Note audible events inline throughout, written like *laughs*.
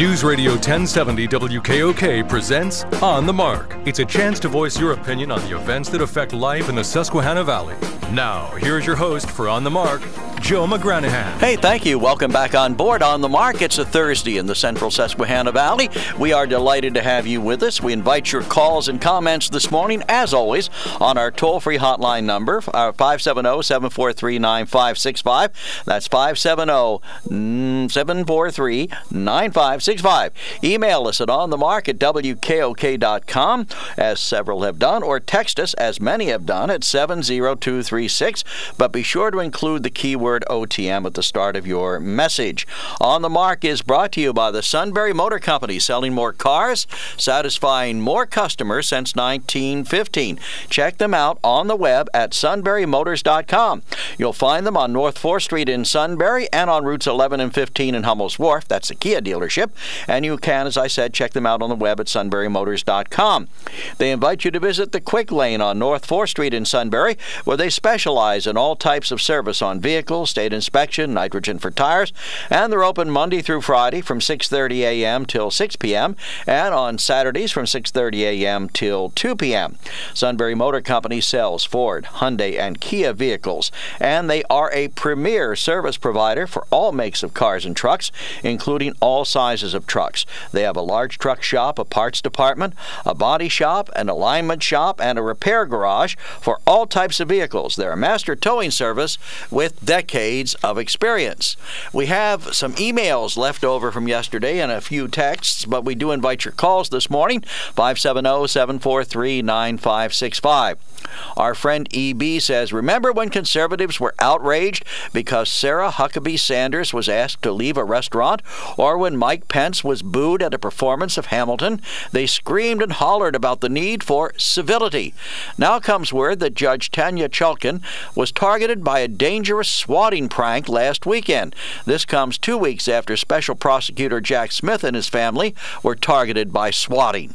News Radio 1070 WKOK presents On the Mark. It's a chance to voice your opinion on the events that affect life in the Susquehanna Valley. Now, here's your host for On the Mark, Joe McGranaghan. Hey, thank you. Welcome back on board on the mark. It's a Thursday in the central Susquehanna Valley. We are delighted to have you with us. We invite your calls and comments this morning, as always, on our toll free hotline number, uh, 570 743 9565. That's 570 743 9565. Email us at onthemark at wkok.com, as several have done, or text us, as many have done, at 70236. But be sure to include the keyword word OTM at the start of your message. On the Mark is brought to you by the Sunbury Motor Company, selling more cars, satisfying more customers since 1915. Check them out on the web at sunburymotors.com. You'll find them on North 4th Street in Sunbury and on routes 11 and 15 in Hummel's Wharf. That's a Kia dealership. And you can, as I said, check them out on the web at sunburymotors.com. They invite you to visit the Quick Lane on North 4th Street in Sunbury, where they specialize in all types of service on vehicles state inspection, nitrogen for tires, and they're open Monday through Friday from 6:30 a.m. till 6 p.m. and on Saturdays from 6:30 a.m. till 2 p.m. Sunbury Motor Company sells Ford, Hyundai, and Kia vehicles, and they are a premier service provider for all makes of cars and trucks, including all sizes of trucks. They have a large truck shop, a parts department, a body shop, an alignment shop, and a repair garage for all types of vehicles. They're a master towing service with decades decades of experience. We have some emails left over from yesterday and a few texts, but we do invite your calls this morning 570 743 9565. Our friend EB says, Remember when conservatives were outraged because Sarah Huckabee Sanders was asked to leave a restaurant, or when Mike Pence was booed at a performance of Hamilton? They screamed and hollered about the need for civility. Now comes word that Judge Tanya Chutkan was targeted by a dangerous swatting prank last weekend. This comes two weeks after Special Prosecutor Jack Smith and his family were targeted by swatting.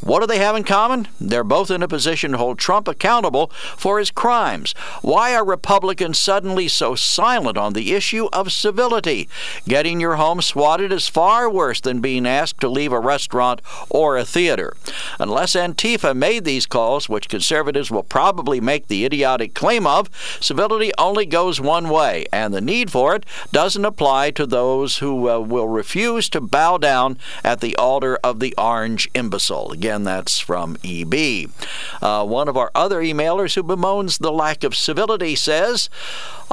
What do they have in common? They're both in a position to hold Trump accountable for his crimes. Why are Republicans suddenly so silent on the issue of civility? Getting your home swatted is far worse than being asked to leave a restaurant or a theater. Unless Antifa made these calls, which conservatives will probably make the idiotic claim of, civility only goes one way, and the need for it doesn't apply to those who uh, will refuse to bow down at the altar of the orange imbecile. Again, that's from EB. Uh, one of our other emailers who bemoans the lack of civility says,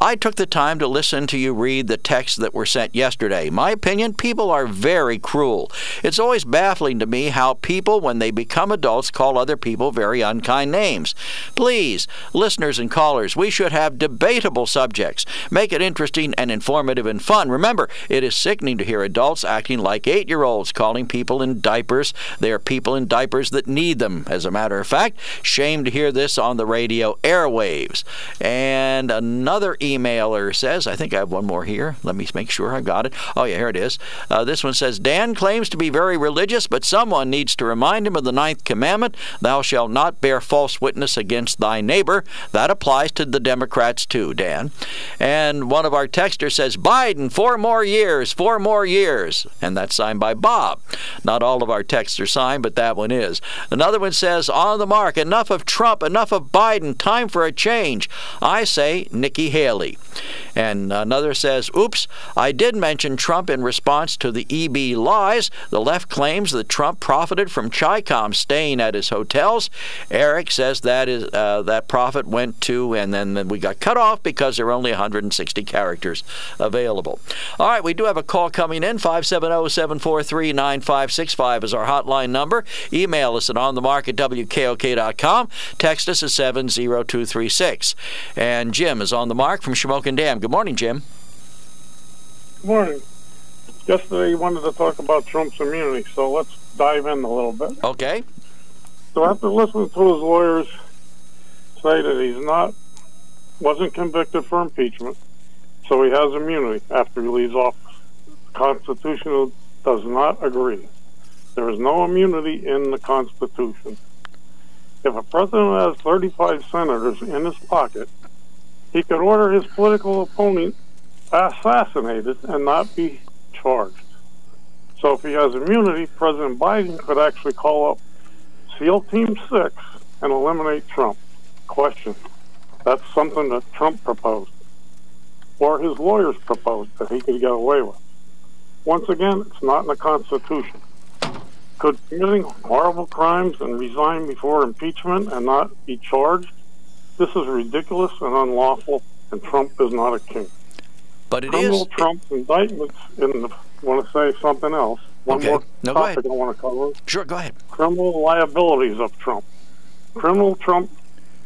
I took the time to listen to you read the texts that were sent yesterday. My opinion, people are very cruel. It's always baffling to me how people, when they become adults, call other people very unkind names. Please, listeners and callers, we should have debatable subjects. Make it interesting and informative and fun. Remember, it is sickening to hear adults acting like eight year olds, calling people in diapers. They are people in diapers that need them, as a matter of fact. Shame to hear this on the radio airwaves. And another emailer says, I think I have one more here. Let me make sure I got it. Oh, yeah, here it is. Uh, this one says Dan claims to be very religious, but someone needs to remind him of the ninth commandment Thou shalt not bear false witness against thy neighbor. That applies to the Democrats too, Dan. And one of our texters says, Biden, four more years, four more years. And that's signed by Bob. Not all of our texts are signed, but that one is. Another one says, On the mark, enough of Trump, enough of Biden, time for a change. I say Nikki Haley. And another says, Oops, I did mention Trump in response to the EB lies. The left claims that Trump profited from Chi-Com staying at his hotels. Eric says that is uh, that profit went to, and then we got cut off because there are only 160 characters available. All right, we do have a call coming in. 570-743-9565 is our hotline number. Email us at onthemark@wkok.com. Text us at 70236. And Jim is on the mark from Shamokin Dam. Good morning, Jim. Good morning. Yesterday you wanted to talk about Trump's immunity, so let's dive in a little bit. Okay. So after listening to his lawyers say that he's not, wasn't convicted for impeachment, so he has immunity after he leaves office. The Constitution does not agree. There is no immunity in the Constitution. If a president has 35 senators in his pocket, he could order his political opponent assassinated and not be charged. So if he has immunity, President Biden could actually call up SEAL Team 6 and eliminate Trump. Question. That's something that Trump proposed. Or his lawyers proposed that he could get away with. Once again, it's not in the Constitution. Could committing horrible crimes and resign before impeachment and not be charged? This is ridiculous and unlawful, and Trump is not a king. But it Criminal is. Trump's indictments in the, want to say something else. One Okay. more No, go topic ahead. I want to cover. Sure, go ahead. Criminal liabilities of Trump. Criminal Trump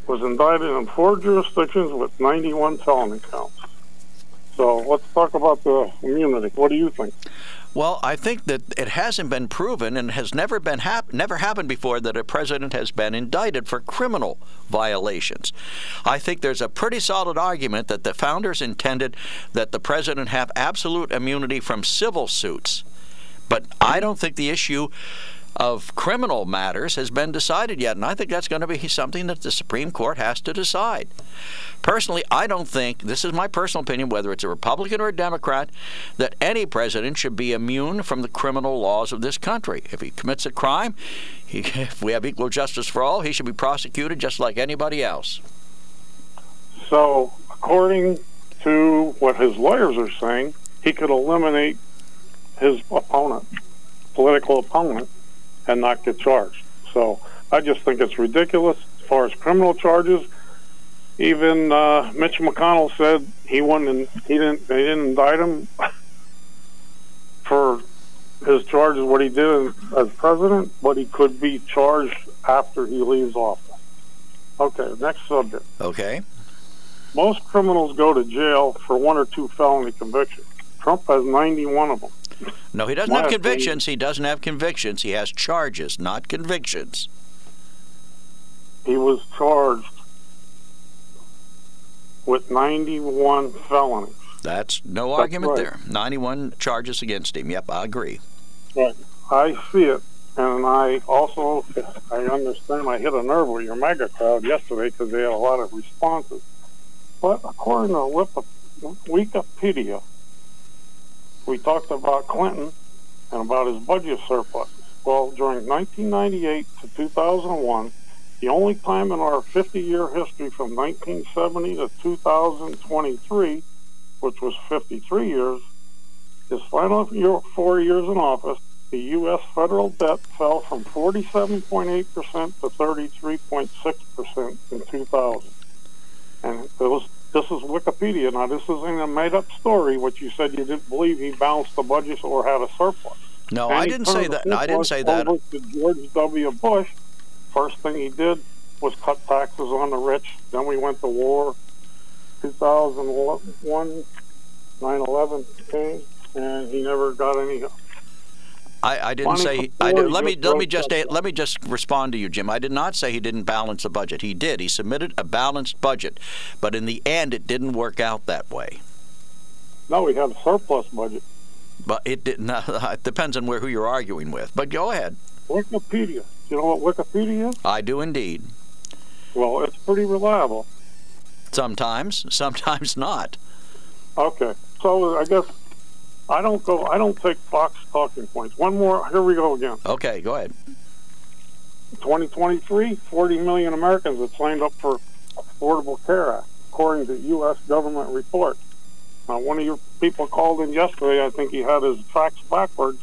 was indicted in four jurisdictions with 91 felony counts. So let's talk about the immunity. What do you think? Well, I think that it hasn't been proven and has never been hap- never happened before that a president has been indicted for criminal violations. I think there's a pretty solid argument that the founders intended that the president have absolute immunity from civil suits. But I don't think the issue of criminal matters has been decided yet, and I think that's going to be something that the Supreme Court has to decide. Personally, I don't think, this is my personal opinion, whether it's a Republican or a Democrat, that any president should be immune from the criminal laws of this country. If he commits a crime, he, *laughs* if we have equal justice for all, he should be prosecuted just like anybody else. So, according to what his lawyers are saying, he could eliminate his opponent, political opponent, and not get charged. So, I just think it's ridiculous as far as criminal charges. Even uh, Mitch McConnell said he wouldn't. He didn't. They didn't indict him *laughs* for his charges, what he did as president, but he could be charged after he leaves office. Okay, next subject. Okay? Most criminals go to jail for one or two felony convictions. Trump has 91 of them. No, he doesn't have convictions. He doesn't have convictions. He has charges, not convictions. He was charged with 91 felonies. That's no That's argument right. there. 91 charges against him. Yep, I agree. Right. I see it, and I also I understand. I hit a nerve with your MAGA crowd yesterday because they had a lot of responses. But according to Wikipedia, we talked about Clinton and about his budget surplus. Well, during 1998 to 2001, the only time in our 50-year history from 1970 to 2023, which was 53 years, his final year, four years in office, the U.S. federal debt fell from 47.8% to 33.6% in 2000. And those, this is Wikipedia. Now, this isn't a made-up story, which you said you didn't believe he balanced the budget or had a surplus. No, And I didn't say that. No, I didn't say that. To George W. Bush. First thing he did was cut taxes on the rich. Then we went to war. 2001, 9/11 came, and he never got any. I, I didn't say. I did, let me just let me just let me just respond to you, Jim. I did not say he didn't balance the budget. He did. He submitted a balanced budget, but in the end, it didn't work out that way. No, we had a surplus budget. But it didn't. *laughs* It depends on where who you're arguing with. But go ahead. Wikipedia. You know what Wikipedia is? I do indeed. Well, it's pretty reliable. Sometimes, sometimes not. Okay, so I guess I don't go. I don't take Fox talking points. One more. Here we go again. Okay, go ahead. 2023, 40 million Americans have signed up for Affordable Care Act, according to U.S. government report. Now, one of your people called in yesterday. I think he had his facts backwards.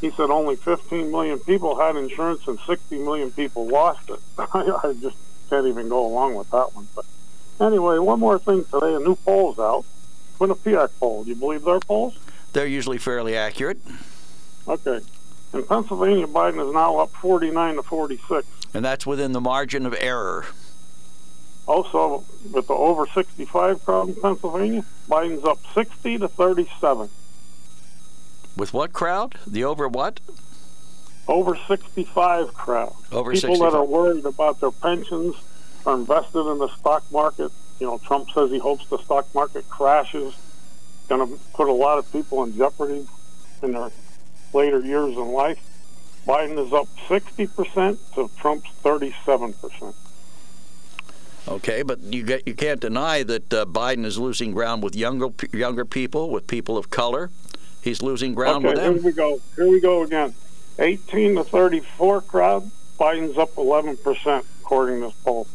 He said only 15 million people had insurance and 60 million people lost it. *laughs* I just can't even go along with that one. But anyway, one more thing today. A new poll's out. Quinnipiac poll. Do you believe their polls? They're usually fairly accurate, Okay. In Pennsylvania, Biden is now up 49 to 46. and that's within the margin of error. Also, with the over 65 crowd in Pennsylvania, Biden's up 60 to 37. With what crowd? The over what? Over 65 crowd. Over People 65. that are worried about their pensions are invested in the stock market. You know, Trump says he hopes the stock market crashes. Going to put a lot of people in jeopardy in their later years in life. Biden is up 60% to Trump's 37%. Okay, but you get, you can't deny that uh, Biden is losing ground with younger younger people, with people of color. He's losing ground okay, with them. Here we go. Here we go again. 18 to 34 crowd. Biden's up 11% according to this poll.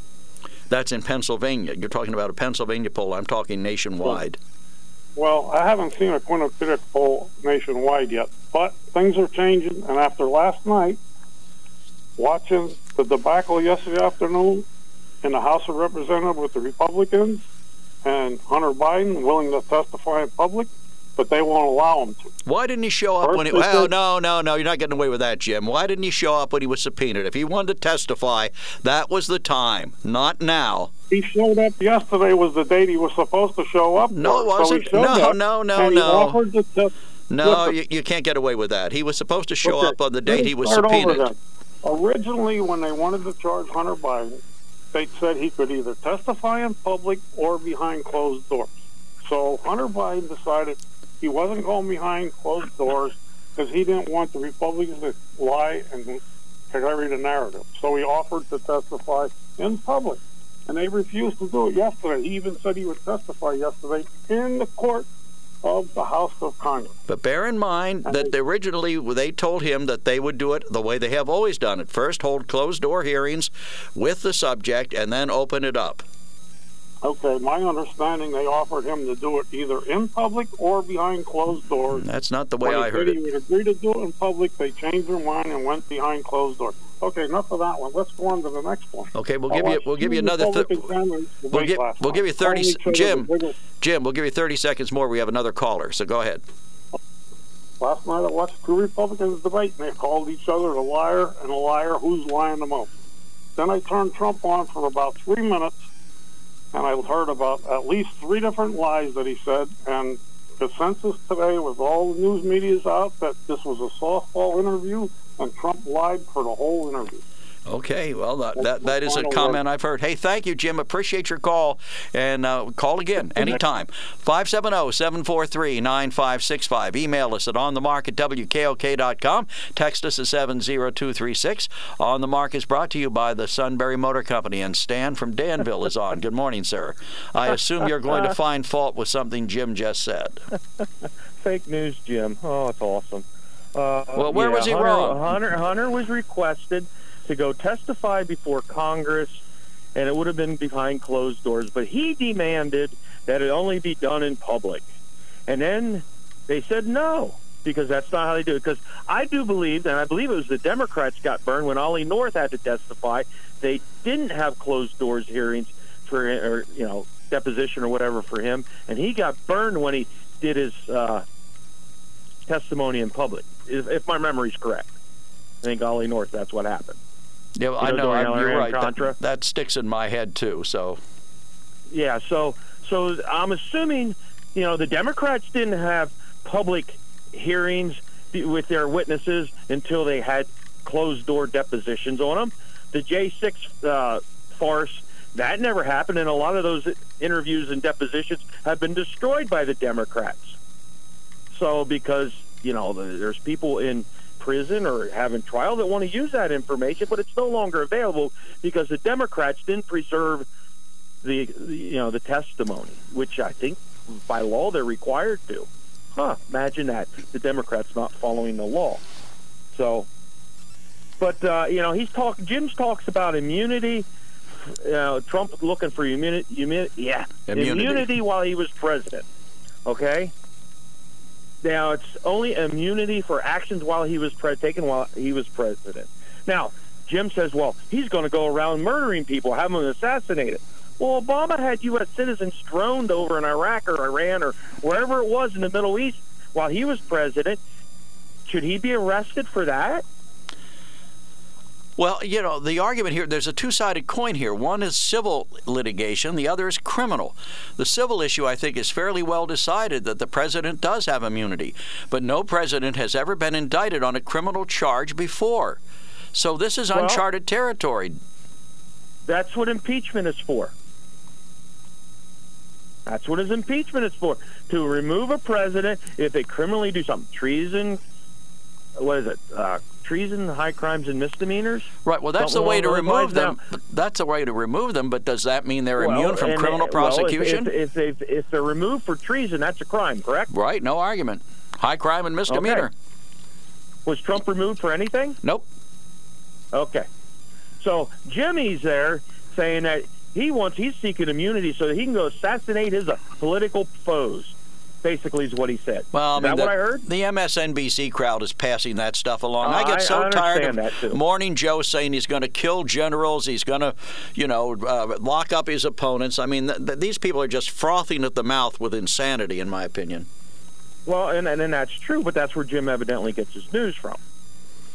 That's in Pennsylvania. You're talking about a Pennsylvania poll. I'm talking nationwide. Well, I haven't seen a Quinnipiac poll nationwide yet, but things are changing. And after last night, watching the debacle yesterday afternoon in the House of Representatives with the Republicans and Hunter Biden willing to testify in public, but they won't allow him to. Why didn't he show up First when he? Well, no, no, no. You're not getting away with that, Jim. Why didn't he show up when he was subpoenaed? If he wanted to testify, that was the time, not now. He showed up yesterday was the date he was supposed to show up. No, for. wasn't. So No, no, no, no. test- No, you, you can't get away with that. He was supposed to show Okay, up on the date he was subpoenaed. Originally, when they wanted to charge Hunter Biden, they said he could either testify in public or behind closed doors. So Hunter Biden decided he wasn't going behind closed doors because he didn't want the Republicans to lie and carry the narrative. So he offered to testify in public. And they refused to do it yesterday. He even said he would testify yesterday in the court of the House of Congress. But bear in mind that originally they told him that they would do it the way they have always done it. First, hold closed door hearings with the subject, and then open it up. Okay, my understanding they offered him to do it either in public or behind closed doors. That's not the way when I heard it. he would agree to do it in public, they changed their mind and went behind closed doors. Okay, enough of that one. Let's go on to the next one. Okay, we'll give you we'll give you another. Th- Republican families we'll give, we'll give you thirty. Jim, Jim, we'll give you thirty seconds more. We have another caller, so go ahead. Last night I watched two Republicans debate, and they called each other a liar and a liar. Who's lying the most? Then I turned Trump on for about three minutes, and I heard about at least three different lies that he said. And the census today, with all the news media's out, that this was a softball interview, and Trump lied for the whole interview. Okay, well that that, that is a comment I've heard. Hey, thank you, Jim. Appreciate your call, and uh, call again anytime. oh, 570-743-9565. Email us at onthemark at wkok.com. Text us at 70236. On the Mark is brought to you by the Sunbury Motor Company, and Stan from Danville is on. Good morning, sir. I assume you're going to *laughs* find fault with something Jim just said. fake news, Jim. Oh, it's awesome. Uh, Well, where yeah, was he Hunter, wrong? Hunter, Hunter was requested to go testify before Congress, and it would have been behind closed doors. But he demanded that it only be done in public, and then they said no because that's not how they do it. Because I do believe, and I believe it was the Democrats got burned when Ollie North had to testify. They didn't have closed doors hearings for, or you know, deposition or whatever for him, and he got burned when he did his uh, testimony in public, if, if my memory's correct. I think Ollie North, that's what happened. Yeah, well, I know. I'm- You're right. That, Contra? that sticks in my head too. So Yeah, so so I'm assuming, you know, the Democrats didn't have public hearings with their witnesses until they had closed door depositions on them. The J6 uh, farce that never happened, and a lot of those interviews and depositions have been destroyed by the Democrats. So because you know there's people in prison or having trial that want to use that information, but it's no longer available because the Democrats didn't preserve the, the you know the testimony, which I think by law they're required to. Huh? Imagine that the Democrats not following the law. So, but uh, you know he's talk. Jim's talks about immunity. You know, Trump looking for immunity. Immunity, yeah, Immunity. while he was president. Okay. Now it's only immunity for actions while he was pre- taken while he was president. Now Jim says, well, he's going to go around murdering people, have them assassinated. Well, Obama had U.S. citizens droned over in Iraq or Iran or wherever it was in the Middle East while he was president. Should he be arrested for that? Well, you know, the argument here, there's a two sided coin here. One is civil litigation, the other is criminal. The civil issue, I think, is fairly well decided that the president does have immunity, but no president has ever been indicted on a criminal charge before. So this is Well- uncharted territory. That's what impeachment is for. That's what his impeachment is for. To remove a president if they criminally do something. Treason, what is it? Uh, treason, high crimes, and misdemeanors. Right. Well, that's Something the way to remove them. That's a way to remove them. But does that mean they're Well, immune from criminal well, if- prosecution? if, if, if, if they're removed for treason, that's a crime, correct? right. No argument. High crime and misdemeanor. Was Trump removed for anything? Nope. Okay. So Jimmy's there saying that he wants he's seeking immunity so that he can go assassinate his uh, political foes. Basically, is what he said. Well, I is mean, that the, what I heard? the MSNBC crowd is passing that stuff along. Uh, I get so I tired of that. Morning Joe saying he's going to kill generals, he's going to, you know, uh, lock up his opponents. I mean, th- th- these people are just frothing at the mouth with insanity, in my opinion. Well, and, and and that's true, but that's where Jim evidently gets his news from.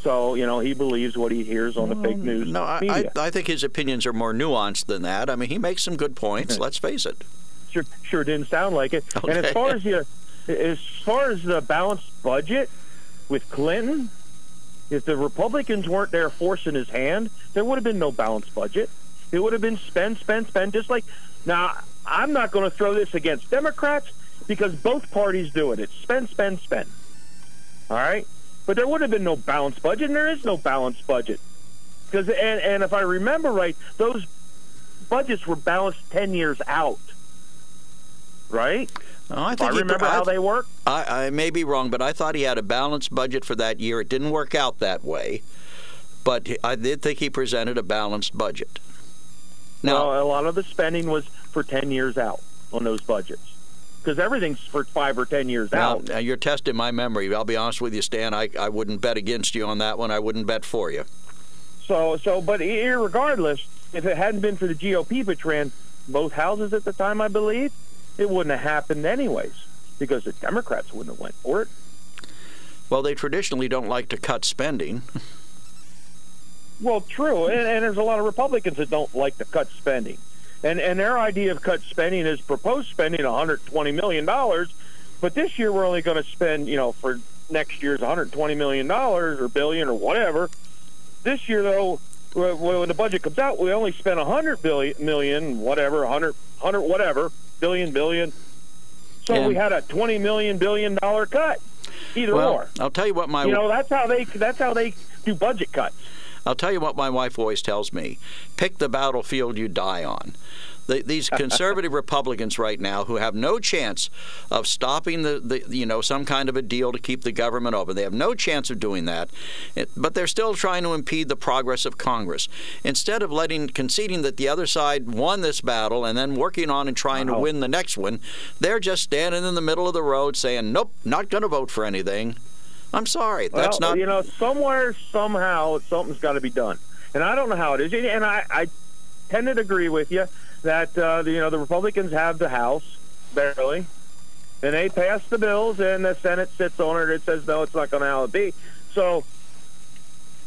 So you know he believes what he hears on the fake news No, I. I, I think his opinions are more nuanced than that. I mean, he makes some good points. Let's face it. Sure, sure didn't sound like it. And as far as the as far as the balanced budget with Clinton, if the Republicans weren't there forcing his hand, there would have been no balanced budget. It would have been spend, spend, spend. Just like now, I'm not going to throw this against Democrats because both parties do it. It's spend, spend, spend. All right, but there would have been no balanced budget, and there is no balanced budget because and and if I remember right, those budgets were balanced ten years out. Right? Oh, I think I he- remember I- how they work. I, I may be wrong, but I thought he had a balanced budget for that year. It didn't work out that way, but I did think he presented a balanced budget. Now, well, a lot of the spending was for 10 years out on those budgets because everything's for five or 10 years now, out. now you're testing my memory. I'll be honest with you, Stan. I, I wouldn't bet against you on that one. I wouldn't bet for you. So, so, but regardless, if it hadn't been for the GOP, which ran both houses at the time, I believe, it wouldn't have happened anyways because the Democrats wouldn't have went for it. Well, they traditionally don't like to cut spending. Well, true, and, and there's a lot of Republicans that don't like to cut spending, and and their idea of cut spending is proposed spending 120 million dollars, but this year we're only going to spend, you know, for next year's 120 million dollars or billion or whatever. This year, though, when when the budget comes out, we only spent 100 billion, million, whatever, 100, 100, whatever, billion, billion. So Yeah. we had a 20 million billion dollar cut, either Well, or. I'll tell you what my You know, that's how they that's how they do budget cuts. I'll tell you what my wife always tells me: pick the battlefield you die on. The, these conservative *laughs* Republicans right now, who have no chance of stopping the, the, you know, some kind of a deal to keep the government open, they have no chance of doing that. It, but they're still trying to impede the progress of Congress. Instead of letting, conceding that the other side won this battle and then working on and trying to win the next one, they're just standing in the middle of the road saying, "Nope, not going to vote for anything." I'm sorry, that's well, not. You know, somewhere, somehow, something's got to be done, and I don't know how it is. And I, I tend to agree with you that uh, you know the Republicans have the House barely, and they pass the bills, and the Senate sits on it. It says no, it's not going to how it be. So,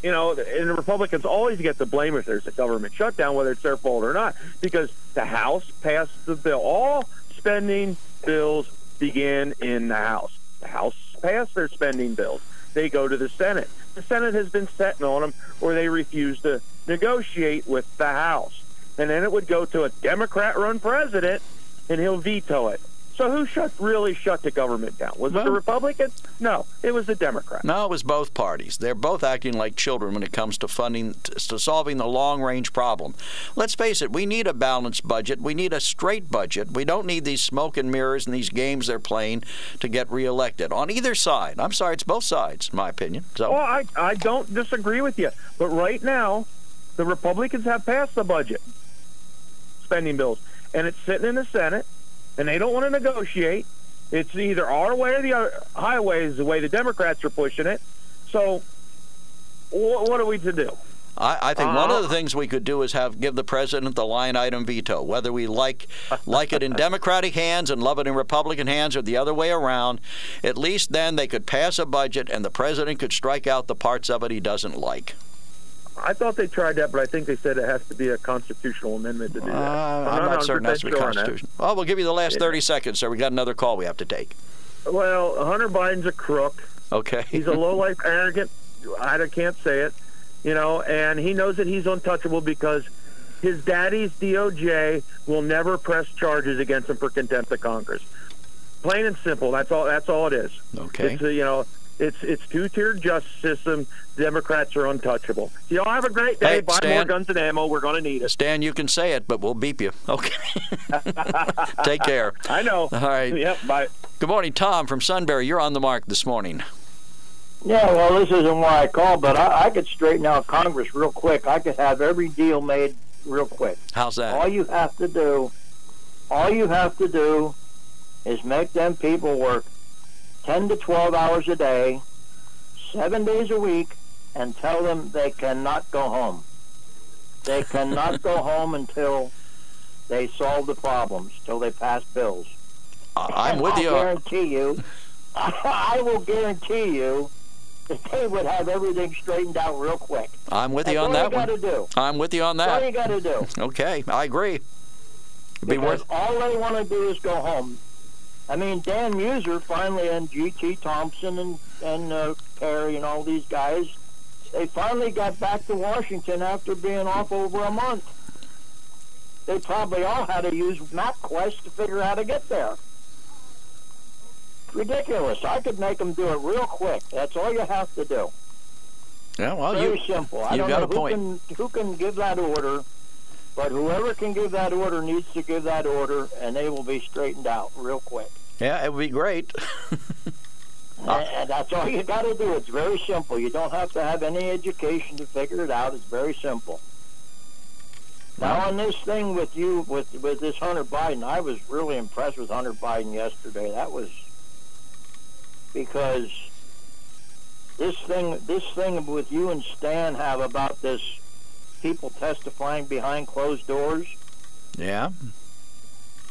you know, and the Republicans always get the blame if there's a government shutdown, whether it's their fault or not, because the House passed the bill. All spending bills begin in the House. The House passed their spending bills. They go to the Senate. The Senate has been sitting on them, or they refuse to negotiate with the House. And then it would go to a Democrat-run president, and he'll veto it. So who shut really shut the government down? Was it the Republicans? No, it was the Democrats. No, it was both parties. They're both acting like children when it comes to funding, to solving the long range problem. Let's face it, we need a balanced budget. We need a straight budget. We don't need these smoke and mirrors and these games they're playing to get reelected on either side. I'm sorry, it's both sides, in my opinion. So, Well, I, I don't disagree with you. But right now, the Republicans have passed the budget spending bills, and it's sitting in the Senate, and they don't want to negotiate. It's either our way or the other. highway is the way the Democrats are pushing it. So, wh- what are we to do? I, I think one Uh-huh. of the things we could do is have give the president the line item veto, whether we like *laughs* like it in Democratic hands and love it in Republican hands, or the other way around. At least then they could pass a budget, and the president could strike out the parts of it he doesn't like. I thought they tried that, but I think they said it has to be a constitutional amendment to do that. Uh, I'm not certain that's 100% the sure on that. Constitution. Well, we'll give you the last 30 seconds, sir. We got another call we have to take. Well, Hunter Biden's a crook. Okay. He's a *laughs* low life, arrogant. I can't say it, you know, and he knows that he's untouchable because his daddy's DOJ will never press charges against him for contempt of Congress. Plain and simple. That's all. That's all it is. Okay. It's you know, it's it's two tiered justice system. Democrats are untouchable. Y'all have a great day. Hey, Buy Stan. more guns and ammo. We're going to need it. Stan, you can say it, but we'll beep you. Okay. *laughs* Take care. I know. All right. Yep. Bye. Good morning, Tom from Sunbury. You're on the mark this morning. Yeah, well, this isn't why I called, but I, I could straighten out Congress real quick. I could have every deal made real quick. How's that? All you have to do, all you have to do, is make them people work ten to twelve hours a day, seven days a week, and tell them they cannot go home. They *laughs* cannot go home until they solve the problems, till they pass bills. I'm And with I'll you. guarantee you, *laughs* I will guarantee you that they would have everything straightened out real quick. I'm with That's you on that you got to one. do. I'm with you on That's all you that. got to do. *laughs* Okay, I agree. It'd be Because worth. all they want to do is go home. I mean, Dan Meuser finally, and G.T. Thompson and and uh, Perry and all these guys, they finally got back to Washington after being off over a month. They probably all had to use MapQuest to figure out how to get there. Ridiculous. I could make them do it real quick. That's all you have to do. Yeah, well, Very you. simple. I you've don't got know a who point. can who can give that order, but whoever can give that order needs to give that order, and they will be straightened out real quick. Yeah, it would be great. *laughs* And, and that's all you got to do. It's very simple. You don't have to have any education to figure it out. It's very simple. Now on this thing with you with with this Hunter Biden, I was really impressed with Hunter Biden yesterday. That was because this thing this thing with you and Stan have about this people testifying behind closed doors. Yeah.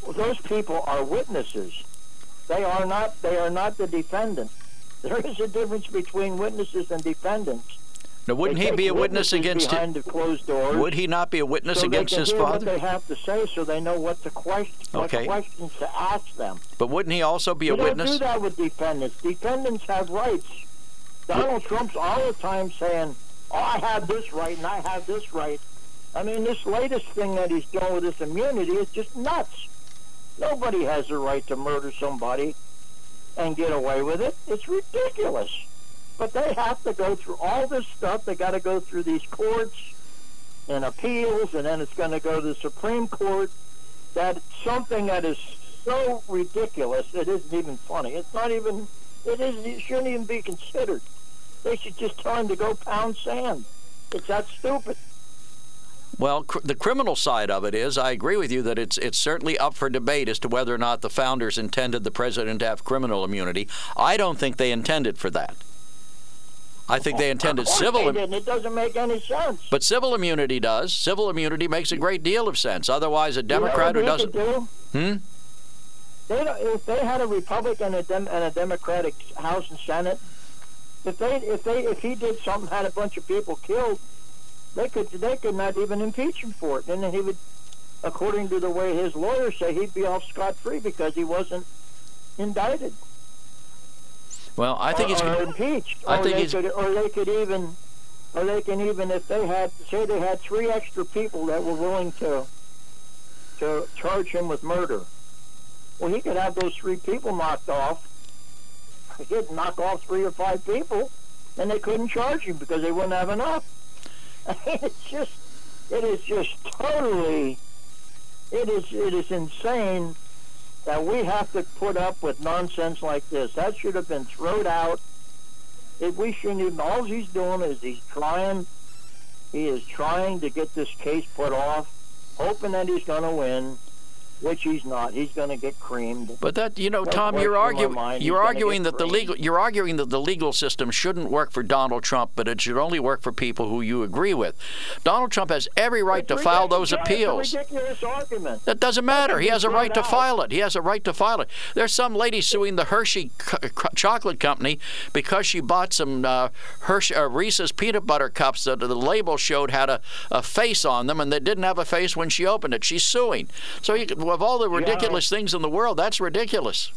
Well, those people are witnesses. They are not. They are not the defendant. There is a difference between witnesses and defendants. Now, wouldn't he be a witness against? behind the closed doors? Would he not be a witness so against his father? What they have to say, so they know what to question, Okay. what questions to ask them. But wouldn't he also be you a don't witness? do that with defendants. Defendants have rights. Donald Trump's all the time saying, "Oh, I have this right and I have this right." I mean, this latest thing that he's doing with this immunity is just nuts. Nobody has the right to murder somebody and get away with it. It's ridiculous. But they have to go through all this stuff. They got to go through these courts and appeals, and then it's going to go to the Supreme Court. That something that is so ridiculous, it isn't even funny. It's not even. It isn't. It shouldn't even be considered. They should just tell him to go pound sand. It's that stupid. Well, cr- the criminal side of it is, I agree with you that it's it's certainly up for debate as to whether or not the founders intended the president to have criminal immunity. I don't think they intended for that. I think they intended civil, they. It doesn't make any sense. but civil immunity does. Civil immunity makes a great deal of sense. Otherwise, a You know Democrat who doesn't. do? Hmm? They if they had a Republican and a, Dem- and a Democratic House and Senate, if they if they if he did something had a bunch of people killed, they could they could not even impeach him for it, and then he would, according to the way his lawyers say, he'd be off scot free because he wasn't indicted Well, I think or, he's. or impeached. I or think they he's- could, or they could even, or they can even if they had say they had three extra people that were willing to to charge him with murder. Well, he could have those three people knocked off. He'd knock off three or five people, and they couldn't charge him because they wouldn't have enough. *laughs* It's just, it is just totally, it is, it is insane that we have to put up with nonsense like this. That should have been thrown out. If we shouldn't even, all he's doing is he's trying, he is trying to get this case put off, hoping that he's going to win, which he's not. He's going to get creamed. But that you know, Tom, you're arguing mind you're arguing that the legal you're arguing that the legal system shouldn't work for Donald Trump, but it should only work for people who you agree with. Donald Trump has every right to It's file those appeals. Ridiculous argument. That doesn't matter. He has a right to out. file it. He has a right to file it. There's some lady suing the Hershey c- c- chocolate company because she bought some uh, Hershey uh, Reese's peanut butter cups that the label showed had a, a face on them, and they didn't have a face when she opened it. She's suing. So you of all the ridiculous things in the world, that's ridiculous.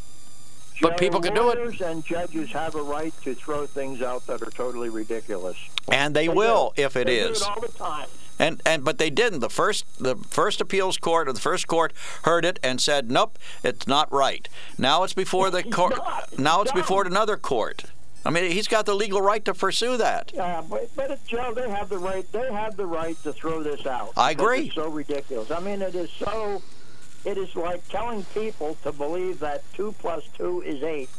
But people can do it. And judges have a right to throw things out that are totally ridiculous. And they They will do. if it they is. do it all the time. And and but they didn't. The first the first appeals court or the first court heard it and said, nope, it's not right. Now it's before the *laughs* court. Now it's before another court. I mean, he's got the legal right to pursue that. Yeah, but, but Joe, they have the right. They have the right to throw this out. I agree. It's so ridiculous. I mean, it is so. It is like telling people to believe that two plus two is eight,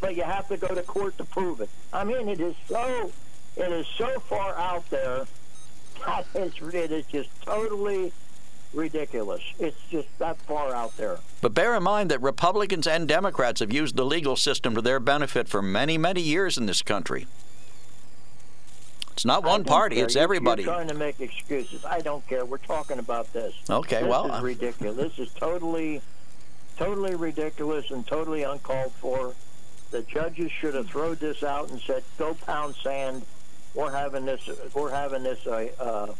but you have to go to court to prove it. I mean, it is so. It is so far out there. *laughs* It is just totally ridiculous. It's just that far out there. But bear in mind that Republicans and Democrats have used the legal system to their benefit for many, many years in this country. It's not one party; care. it's everybody. You're trying to make excuses. I don't care. We're talking about this. Okay, this well, is uh, ridiculous. This is totally, totally ridiculous and totally uncalled for. The judges should have thrown this out and said, "Go pound sand. We're having this. We're having this. Uh, uh,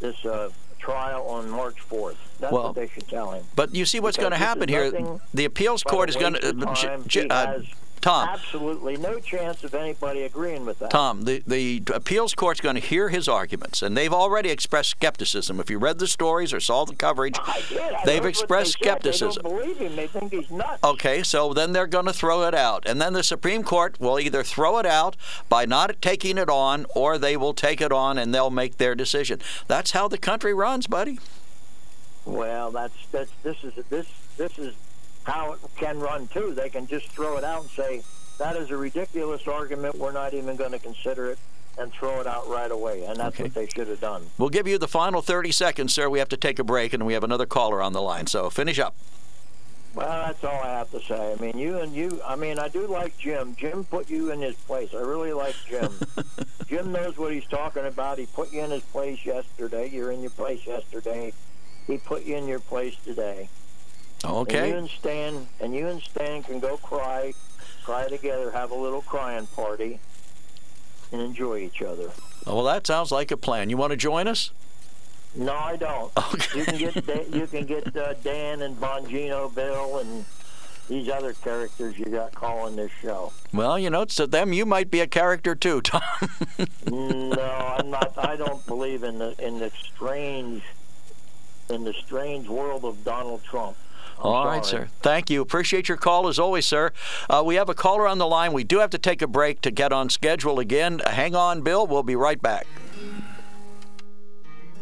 this uh, trial on March 4th. That's Well, what they should tell him. But you see what's Because going to happen here. The appeals court is going to. time. J- He uh, Tom, absolutely no chance of anybody agreeing with that. Tom, the, the appeals court's going to hear his arguments, and they've already expressed skepticism. If you read the stories or saw the coverage, I did. I they've expressed they skepticism. They don't believe him. They think he's nuts. Okay, so then they're going to throw it out. And then the Supreme Court will either throw it out by not taking it on, or they will take it on and they'll make their decision. That's how the country runs, buddy. Well, that's that's this is this this is how it can run too. They can just throw it out and say that is a ridiculous argument. We're not even going to consider it, and throw it out right away. And that's Okay. what they should have done. We'll give you the final 30 seconds, sir. We have to take a break, and we have another caller on the line. So finish up. Well, that's all I have to say. I mean, you and you. I mean, I do like Jim. Jim put you in his place. I really like Jim. *laughs* Jim knows what he's talking about. He put you in his place yesterday. You're in your place yesterday. He put you in your place today. And you and Stan and you and Stan can go cry, cry together, have a little crying party, and enjoy each other. Well, that sounds like a plan. You want to join us? No, I don't. Okay. You can get *laughs* Da- you can get uh, Dan and Bongino Bill and these other characters you got calling this show. Well, you know, to them, you might be a character too, *laughs* Tom. no, I'm not. I don't believe in the in the strange in the strange world of Donald Trump. I'm All right, sorry. sir. Thank you. Appreciate your call as always, sir. Uh, we have a caller on the line. We do have to take a break to get on schedule again. Hang on, Bill. We'll be right back.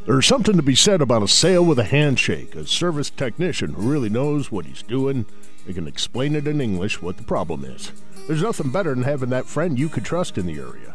There's something to be said about a sale with a handshake, a service technician who really knows what he's doing. They can explain it in English what the problem is. There's nothing better than having that friend you could trust in the area.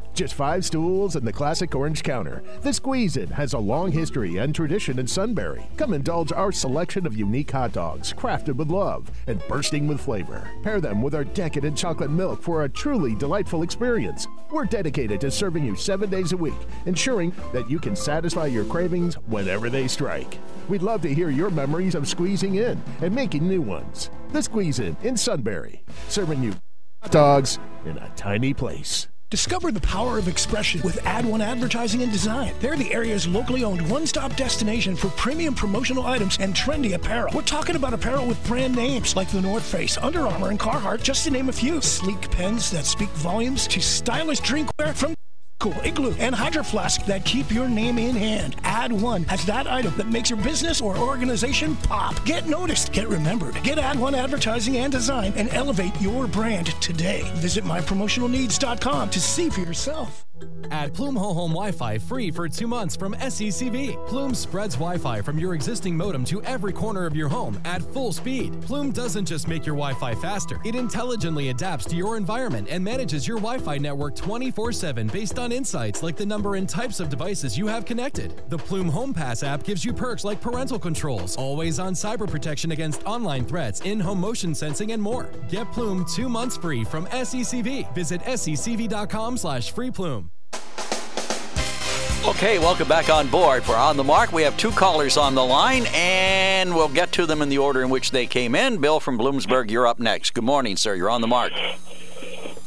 Just five stools and the classic orange counter. The Squeeze In has a long history and tradition in Sunbury. Come indulge our selection of unique hot dogs, crafted with love and bursting with flavor. Pair them with our decadent chocolate milk for a truly delightful experience. We're dedicated to serving you seven days a week, ensuring that you can satisfy your cravings whenever they strike. We'd love to hear your memories of squeezing in and making new ones. The Squeeze In in Sunbury, serving you hot dogs in a tiny place. Discover the power of expression with Ad One Advertising and Design. They're the area's locally owned one stop destination for premium promotional items and trendy apparel. We're talking about apparel with brand names like the North Face, Under Armour, and Carhartt, just to name a few. Sleek pens that speak volumes to stylish drinkware from Cool, Igloo, and Hydro Flask that keep your name in hand. Add One has that item that makes your business or organization pop. Get noticed, get remembered. Get Add One advertising and design and elevate your brand today. Visit mypromotionalneeds.com to see for yourself. Add Plume Whole Home Wi-Fi free for two months from SECV. Plume spreads Wi-Fi from your existing modem to every corner of your home at full speed. Plume doesn't just make your Wi-Fi faster; it intelligently adapts to your environment and manages your Wi-Fi network 24/7 based on insights like the number and types of devices you have connected. The Plume Home Pass app gives you perks like parental controls, always-on cyber protection against online threats, in-home motion sensing, and more. Get Plume two months free from SECV. Visit secv.com slash free plume. Okay, welcome back on board for On the Mark. We have two callers on the line, and we'll get to them in the order in which they came in. Bill from Bloomsburg, you're up next. Good morning, sir. You're on the mark.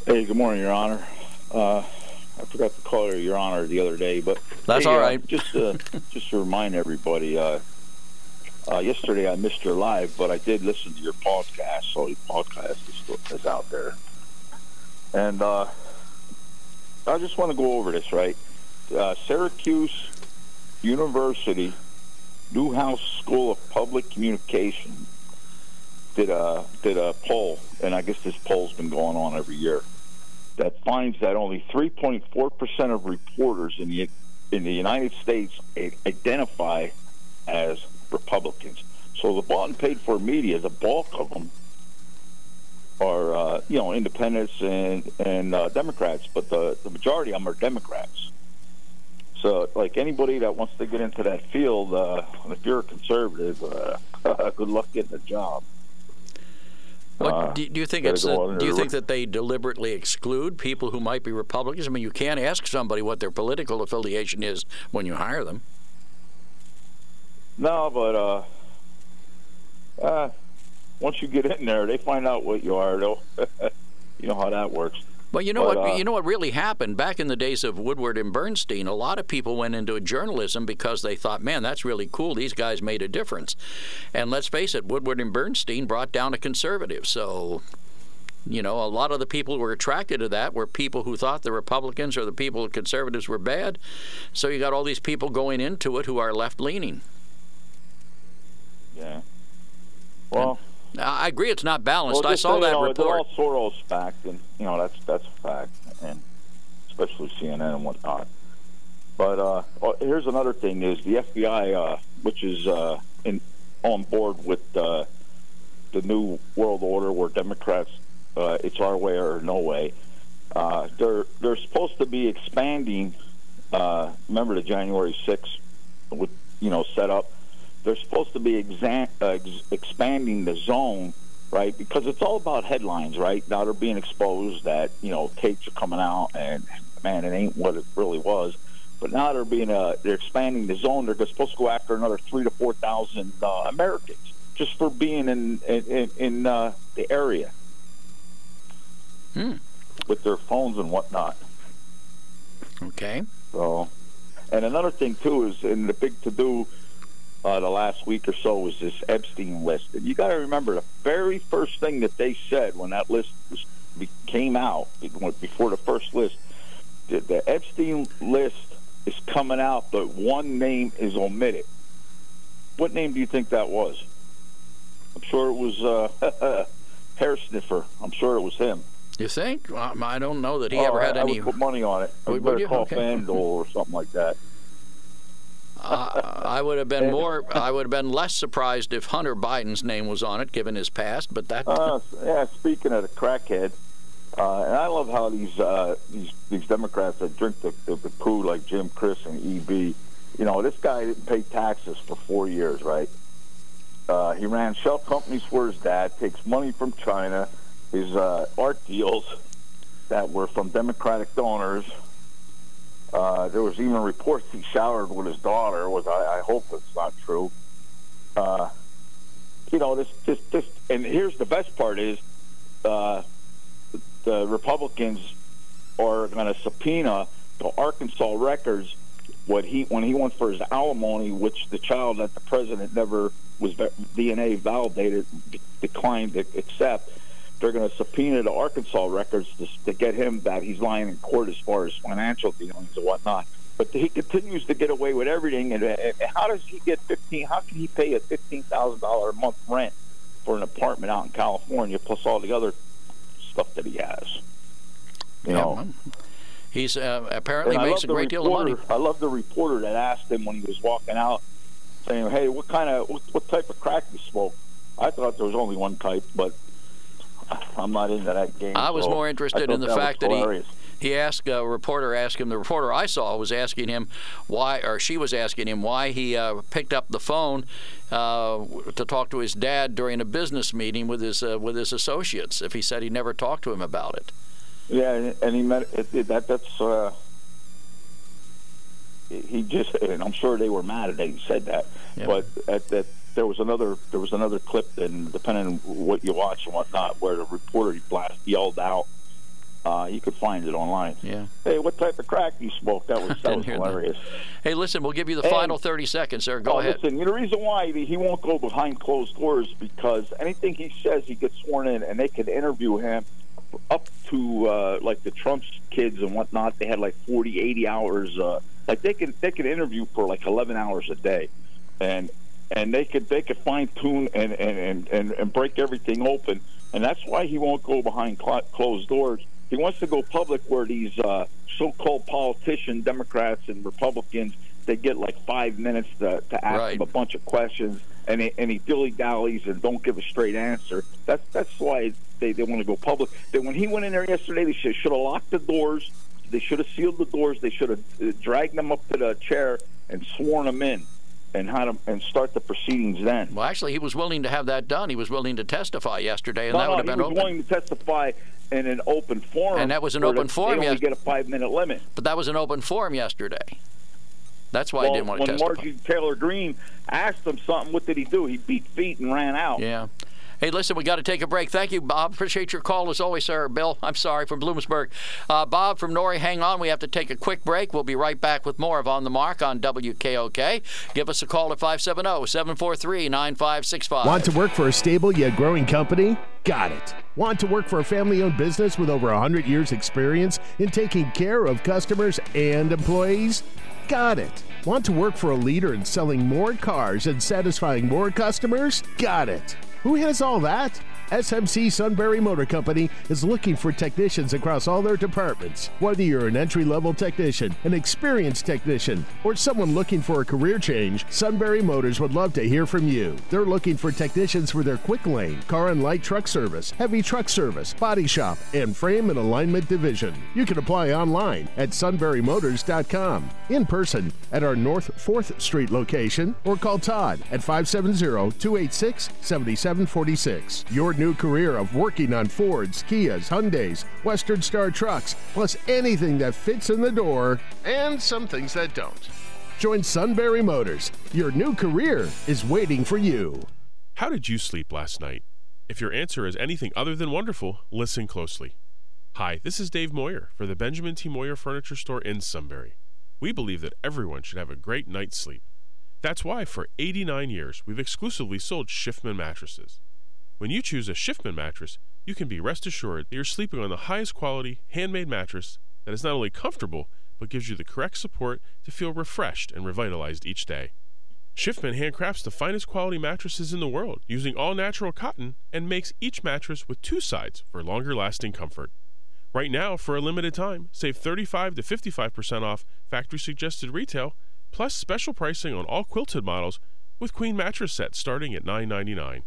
Hey, good morning, Your Honor. Uh, I forgot to call you Your Honor the other day, but That's hey, all uh, just uh, *laughs* just to remind everybody, uh, uh, yesterday I missed your live, but I did listen to your podcast, so your podcast is, still, is out there. And uh, I just want to go over this, right? Uh, Syracuse University Newhouse School of Public Communication did a did a poll, and I guess this poll's been going on every year. That finds that only 3.4 percent of reporters in the in the United States identify as Republicans. So the bought and paid for media, the bulk of them are uh, you know independents and and uh, Democrats, but the the majority of them are Democrats. So, like anybody that wants to get into that field, uh, if you're a conservative, uh, *laughs* good luck getting a job. What, Uh, do, do you think it's? uh, do you think that they deliberately exclude people who might be Republicans? I mean, you can't ask somebody what their political affiliation is when you hire them. No, but uh, uh, once you get in there, they find out what you are. Though, *laughs* you know how that works. Well, you know But, what? uh, you know what really happened back in the days of Woodward and Bernstein. A lot of people went into journalism because they thought, "Man, that's really cool. These guys made a difference." And let's face it, Woodward and Bernstein brought down a conservative. So, you know, a lot of the people who were attracted to that were people who thought the Republicans or the people the conservatives were bad. So you got all these people going into it who are left-leaning. Yeah. Well, I agree, it's not balanced. well, I saw so that know, report. They're all Soros backed, and you know that's that's a fact, and especially CNN and whatnot. But uh, well, here's another thing: is the FBI, uh, which is uh, in on board with uh, the new world order, where Democrats, uh, it's our way or no way. Uh, they're they're supposed to be expanding. Uh, remember the January 6th, with you know set up. They're supposed to be exa- uh, ex- expanding the zone, right? Because it's all about headlines, right? Now they're being exposed that you know tapes are coming out, and man, it ain't what it really was. But now they're being uh, they're expanding the zone. They're supposed to go after another three to four thousand uh, Americans just for being in in, in uh, the area Hmm. with their phones and whatnot. Okay. So, and another thing too is in the big to do uh, the last week or so was this Epstein list, and you got to remember the very first thing that they said when that list was, came out before the first list, the, the Epstein list is coming out, but one name is omitted. What name do you think that was? I'm sure it was uh, *laughs* Hair Sniffer. I'm sure it was him. You think? Well, I don't know that he Oh, ever I- had I any. would put money on it. I Would- better you? call Okay. FanDuel or something like that. Uh, I would have been more. I would have been less surprised if Hunter Biden's name was on it, given his past. But that. Uh, yeah, speaking of the crackhead, uh, and I love how these uh, these these Democrats that drink the, the, the poo like Jim, Chris, and EB. You know, this guy didn't pay taxes for four years, right? Uh, he ran shell companies for his dad, takes money from China, his uh, art deals that were from Democratic donors. Uh, there was even reports he showered with his daughter. Was I, I hope it's not true. Uh, you know, this, this, this, and here's the best part is, uh, the Republicans are going to subpoena the Arkansas records what he when he went for his alimony, which the child that the president never was DNA validated declined to accept. They're going to subpoena the Arkansas records to, to get him that he's lying in court as far as financial dealings and whatnot. But he continues to get away with everything. And, and how does he get fifteen? How can he pay a fifteen thousand dollar a month rent for an apartment out in California, plus all the other stuff that he has? You Yeah, know, well, He's uh, apparently And makes a great deal of money. I love the reporter that asked him when he was walking out, saying, "Hey, what kind of what, what type of crack you smoke?" I thought there was only one type, but *laughs* I'm not into that game. I was so more interested in the fact that he hilarious. he asked a reporter asked him the reporter I saw was asking him why or she was asking him why he uh, picked up the phone uh, to talk to his dad during a business meeting with his uh, with his associates if he said he never talked to him about it. Yeah, and, and he met it, it, that. That's uh, he just, and I'm sure they were mad that he said that. Yeah. But at that, there was another, there was another clip, and depending on what you watch and whatnot, where the reporter blast yelled out. Uh, you could find it online. Yeah. Hey, what type of crack you smoke? That was *laughs* that was hear that. hilarious. Hey, listen, we'll give you the And- final 30 seconds, sir. Go oh, ahead. Listen, you know, the reason why he won't go behind closed doors because anything he says, he gets sworn in, and they can interview him up to uh, like the Trump's kids and whatnot. They had like 40, 80 hours. Uh, like they can they can interview for like 11 hours a day, and and they could they could fine tune and and, and, and break everything open. And that's why he won't go behind cl- closed doors. He wants to go public where these uh, so-called politicians, Democrats and Republicans, they get like five minutes to, to ask Right. him a bunch of questions, and he, and he dilly dallies and don't give a straight answer. That's that's why they, they want to go public. That when he went in there yesterday, they should should have locked the doors. They should have sealed the doors. They should have uh, dragged them up to the chair and sworn them in, and had them and start the proceedings then. Well, actually, he was willing to have that done. He was willing to testify yesterday, and no, that no, would have he been was open. willing to testify in an open forum, And that was an open forum, They only yes. get a five-minute limit. But that was an open forum yesterday. That's why well, he didn't want to testify. when. Margie Taylor Greene asked him something, what did he do? He beat feet and ran out. Yeah. Hey, listen, we got to take a break. Thank you, Bob. Appreciate your call as always, sir. Bill, I'm sorry from Bloomsburg. Uh, Bob from Nori, hang on. We have to take a quick break. We'll be right back with more of On the Mark on WKOK. Give us a call at 570 743 9565. Want to work for a stable yet growing company? Got it. Want to work for a family owned business with over 100 years' experience in taking care of customers and employees? Got it. Want to work for a leader in selling more cars and satisfying more customers? Got it. Who has all that? SMC Sunbury Motor Company is looking for technicians across all their departments. Whether you're an entry level technician, an experienced technician, or someone looking for a career change, Sunbury Motors would love to hear from you. They're looking for technicians for their quick lane, car and light truck service, heavy truck service, body shop, and frame and alignment division. You can apply online at sunburymotors.com, in person at our North 4th Street location, or call Todd at 570 286 7746. Your new career of working on Fords, Kias, Hyundais, Western Star trucks, plus anything that fits in the door, and some things that don't. Join Sunbury Motors. Your new career is waiting for you. How did you sleep last night? If your answer is anything other than wonderful, listen closely. Hi, this is Dave Moyer for the Benjamin T. Moyer Furniture Store in Sunbury. We believe that everyone should have a great night's sleep. That's why for 89 years we've exclusively sold Shifman mattresses. When you choose a Shifman mattress, you can be rest assured that you're sleeping on the highest quality, handmade mattress that is not only comfortable, but gives you the correct support to feel refreshed and revitalized each day. Shifman handcrafts the finest quality mattresses in the world using all natural cotton and makes each mattress with two sides for longer lasting comfort. Right now, for a limited time, save 35 to 55% off factory suggested retail, plus special pricing on all quilted models with queen mattress sets starting at $9.99.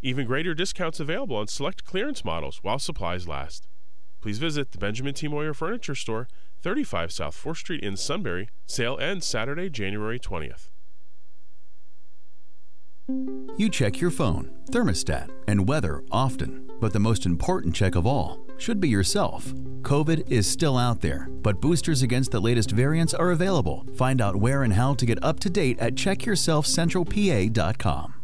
Even greater discounts available on select clearance models while supplies last. Please visit the Benjamin T. Moyer Furniture Store, 35 South 4th Street in Sunbury. Sale ends Saturday, January 20th. You check your phone, thermostat, and weather often, but the most important check of all should be yourself. COVID is still out there, but boosters against the latest variants are available. Find out where and how to get up to date at checkyourselfcentralpa.com.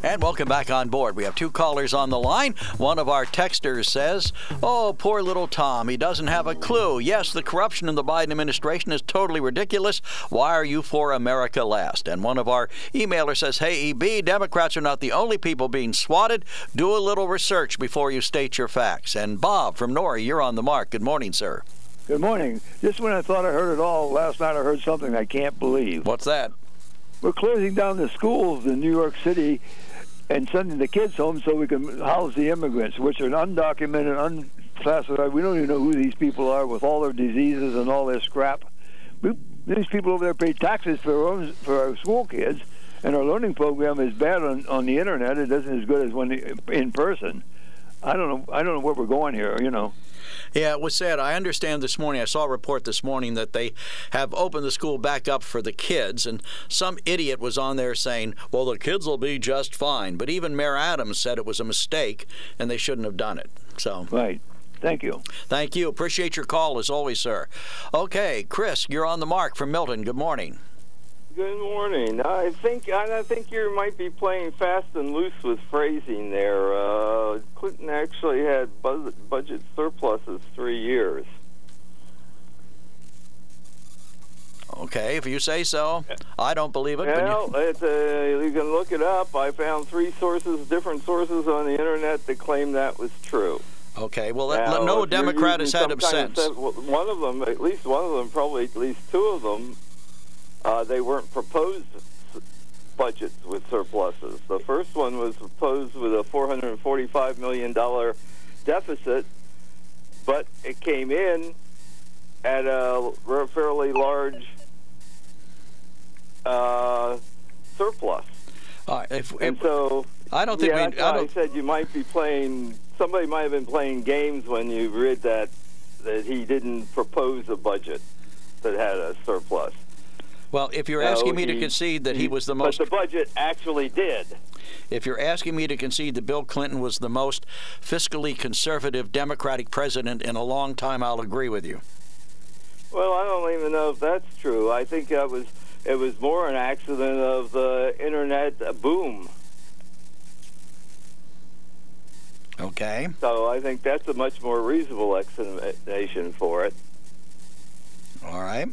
And welcome back on board. We have two callers on the line. One of our texters says, Oh, poor little Tom. He doesn't have a clue. Yes, the corruption in the Biden administration is totally ridiculous. Why are you for America last? And one of our emailers says, Hey, EB, Democrats are not the only people being swatted. Do a little research before you state your facts. And Bob from Nori, you're on the mark. Good morning, sir. Good morning. Just when I thought I heard it all, last night I heard something I can't believe. What's that? We're closing down the schools in New York City and sending the kids home so we can house the immigrants, which are undocumented, unclassified. We don't even know who these people are with all their diseases and all their scrap. We, these people over there pay taxes for our, for our school kids, and our learning program is bad on, on the internet. It isn't as good as when in person. I don't know. I don't know where we're going here. You know. Yeah, it was said. I understand this morning. I saw a report this morning that they have opened the school back up for the kids, and some idiot was on there saying, "Well, the kids will be just fine." But even Mayor Adams said it was a mistake, and they shouldn't have done it. So right. Thank you. Thank you. Appreciate your call as always, sir. Okay, Chris, you're on the mark from Milton. Good morning. Good morning. I think I think you might be playing fast and loose with phrasing there. Uh, Clinton actually had budget surpluses three years. Okay, if you say so. I don't believe it. Well, you... *laughs* It's, uh, you can look it up. I found three sources, different sources on the internet that claim that was true. Okay, well, now, no Democrat has had him since. One of them, at least one of them, probably at least two of them, uh, they weren't proposed budgets with surpluses. The first one was proposed with a $445 million deficit, but it came in at a fairly large uh, surplus. Uh, if, if, and so I don't think yeah, we. I, I, I said you might be playing. Somebody might have been playing games when you read that that he didn't propose a budget that had a surplus. Well, if you're asking me to concede that he, he was the most. But the budget actually did. If you're asking me to concede that Bill Clinton was the most fiscally conservative Democratic president in a long time, I'll agree with you. Well, I don't even know if that's true. I think that was it was more an accident of the internet boom. Okay. So I think that's a much more reasonable explanation for it. All right.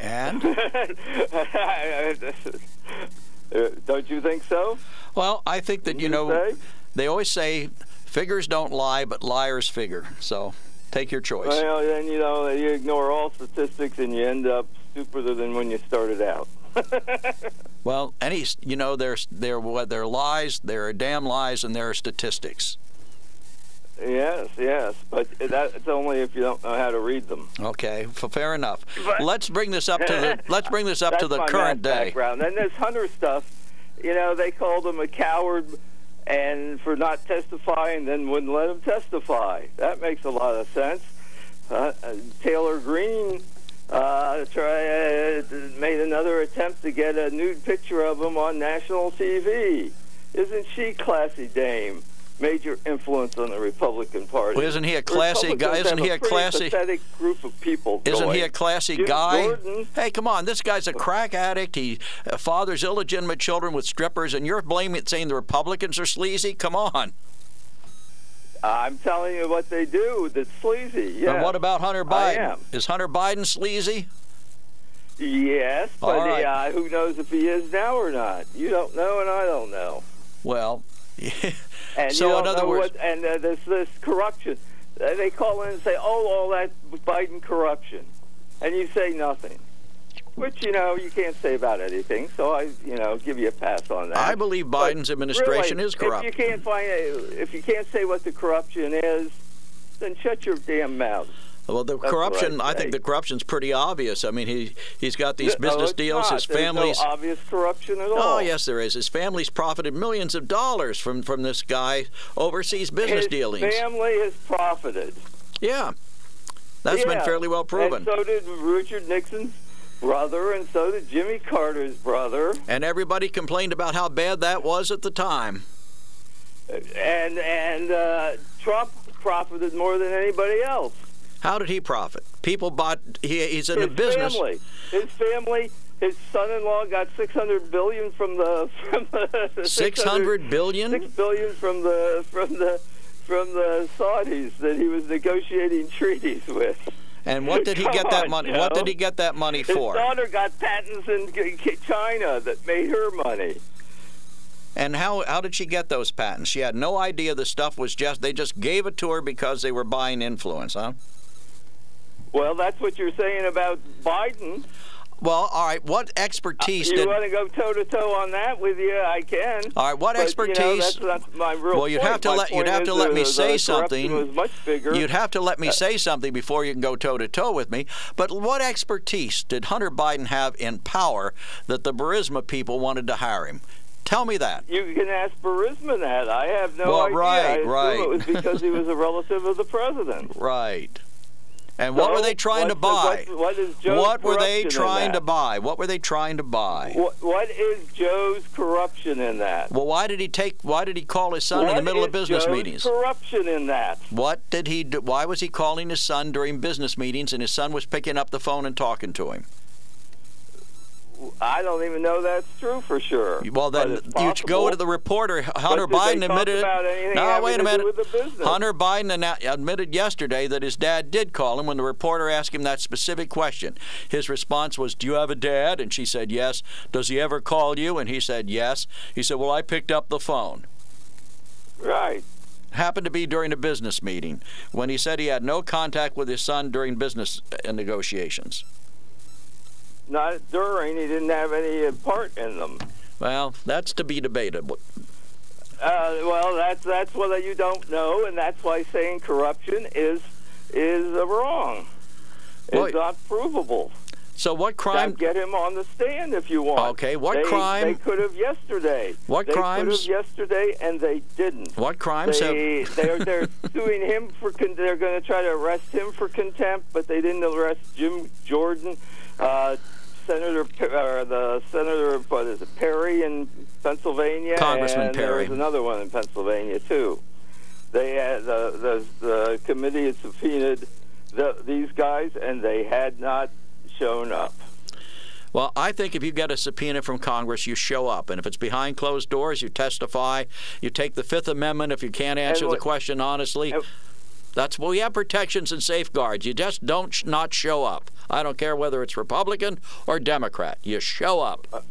And? *laughs* don't you think so? Well, I think that, you know, say? they always say figures don't lie, but liars figure. So take your choice. Well, then, you know, you ignore all statistics and you end up stupider than when you started out. *laughs* well, any, you know, there's there there are lies, there are damn lies, and there are statistics. Yes, yes, but that's only if you don't know how to read them. Okay, fair enough. But, let's bring this up to the *laughs* let's bring this up to the current day. Background. And this Hunter stuff, you know, they called him a coward and for not testifying, then wouldn't let him testify. That makes a lot of sense. Uh, uh Taylor Greene uh, try, uh, made another attempt to get a nude picture of him on national TV. Isn't she classy dame? Major influence on the Republican Party. Well, isn't he a classy guy? Isn't he a, a classy pathetic group of people? Isn't going. he a classy Jim guy? Jordan. Hey, come on! This guy's a crack addict. He uh, fathers illegitimate children with strippers, and you're blaming saying the Republicans are sleazy? Come on! I'm telling you what they do. That's sleazy. Yeah. And what about Hunter Biden? Is Hunter Biden sleazy? Yes, but right. uh, who knows if he is now or not? You don't know, and I don't know. Well, *laughs* And so in other words, what, and uh, this this corruption. Uh, they call in and say, "Oh, all that Biden corruption," and you say nothing. Which you know you can't say about anything, so I you know give you a pass on that. I believe Biden's but administration really, is corrupt. If you can't find, if you can't say what the corruption is, then shut your damn mouth. Well, the That's corruption, I, I, think the corruption's pretty obvious. I mean, he he's got these no, business deals. Not. His There's family's no obvious corruption at all. Oh yes, there is. His family's profited millions of dollars from from this guy overseas business His dealings. His family has profited. Yeah, that's yeah. been fairly well proven. And so did Richard Nixon's brother, and so did Jimmy Carter's brother. And everybody complained about how bad that was at the time. And and uh, Trump profited more than anybody else. How did he profit? People bought. He, he's in his the business. Family, his family, his son-in-law got six hundred billion from the from the six hundred billion. Six billion from the from the from the Saudis that he was negotiating treaties with. And what did he Come get that on, money? Joe. What did he get that money for? His daughter got patents in China that made her money. And how how did she get those patents? She had no idea the stuff was just they just gave it to her because they were buying influence, huh? Well, that's what you're saying about Biden. Well, all right. What expertise you did? want to go toe to toe on that with you? I can. All right. What But, expertise? You know, that's not my real well, you'd point. have to My let you'd have to let the- me say something. Was much bigger. You'd have to let me Uh, say something before you can go toe to toe with me. But what expertise did Hunter Biden have in power that the Burisma people wanted to hire him? Tell me that. You can ask Burisma that. I have no Well, idea. right, I right. It was because he was a relative of the president. *laughs* Right. And what were they trying to what's the- buy? what- what is Joe's What were they trying to buy? What were they trying to buy? What, what is Joe's corruption in that? Well, why did he take? Why did he call his son in the middle of business Joe's meetings? Corruption in that. What did he do? Why was he calling his son during business meetings and his son was picking up the phone and talking to him? I don't even know that's true for sure. Well, then you go to the reporter. Hunter Biden admitted it. No, wait a minute. with the business? Hunter Biden anno- admitted yesterday that his dad did call him when the reporter asked him that specific question. His response was, "Do you have a dad?" And she said, "Yes." "Does he ever call you?" And he said, "Yes." He said, "Well, I picked up the phone." Right. Happened to be during a business meeting when he said he had no contact with his son during business uh, negotiations. Not during. He didn't have any part in them. Well, that's to be debated. Uh, well, that's that's what you don't know, and that's why saying corruption is is uh, wrong. It's not provable. So what crime? Get him on the stand if you want. Okay, what They- crime- They could have yesterday. What they crimes- could have yesterday, and they didn't. What crimes they, have? *laughs* they're they're suing him for con- they're going to try to arrest him for contempt, but they didn't arrest Jim Jordan, uh, Senator or uh, the Senator what is it Perry in Pennsylvania, Congressman and Perry. There was another one in Pennsylvania too. They had the the, the committee had subpoenaed the, these guys, and they had not shown up. Well, I think if you get a subpoena from Congress, you show up. And if it's behind closed doors, you testify. You take the Fifth Amendment if you can't answer the question honestly. That's well, we have protections and safeguards. You just don't sh- not show up. I don't care whether it's Republican or Democrat. You show up.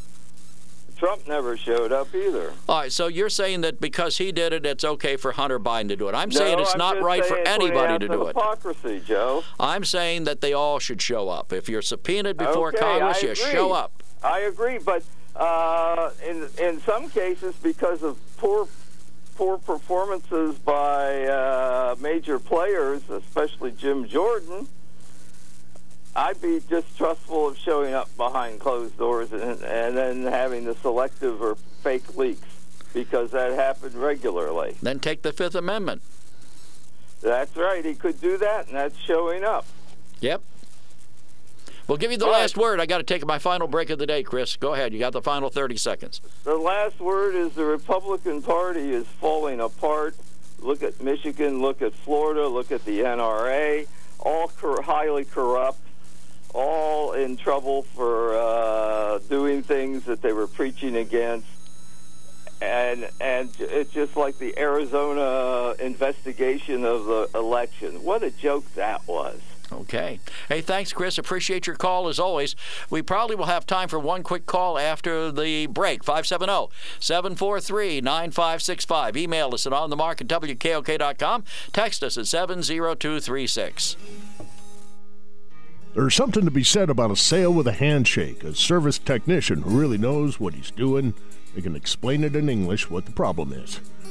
Trump never showed up either. All right, so you're saying that because he did it, it's okay for Hunter Biden to do it. I'm No, saying it's I'm not right for anybody to do it. Hypocrisy, Joe. I'm saying that they all should show up. If you're subpoenaed before okay, Congress, I you agree. show up. I agree, but uh, in in some cases, because of poor poor performances by uh, major players, especially Jim Jordan, I'd be distrustful of showing up behind closed doors and, and then having the selective or fake leaks because that happened regularly. Then take the Fifth Amendment. That's right. He could do that, and that's showing up. Yep. We'll give you the All right. last word. I got to take my final break of the day, Chris. Go ahead. You got the final 30 seconds. The last word is the Republican Party is falling apart. Look at Michigan, look at Florida, look at the NRA, all cor- highly corrupt, all in trouble for uh, doing things that they were preaching against. And and it's just like the Arizona investigation of the election. What a joke that was. Okay. Hey, thanks, Chris. Appreciate your call as always. We probably will have time for one quick call after the break. oh, 570 743 9565. Email us at onthemark at WKOK.com. Text us at 70236. There's something to be said about a sale with a handshake, a service technician who really knows what he's doing. They can explain it in English what the problem is.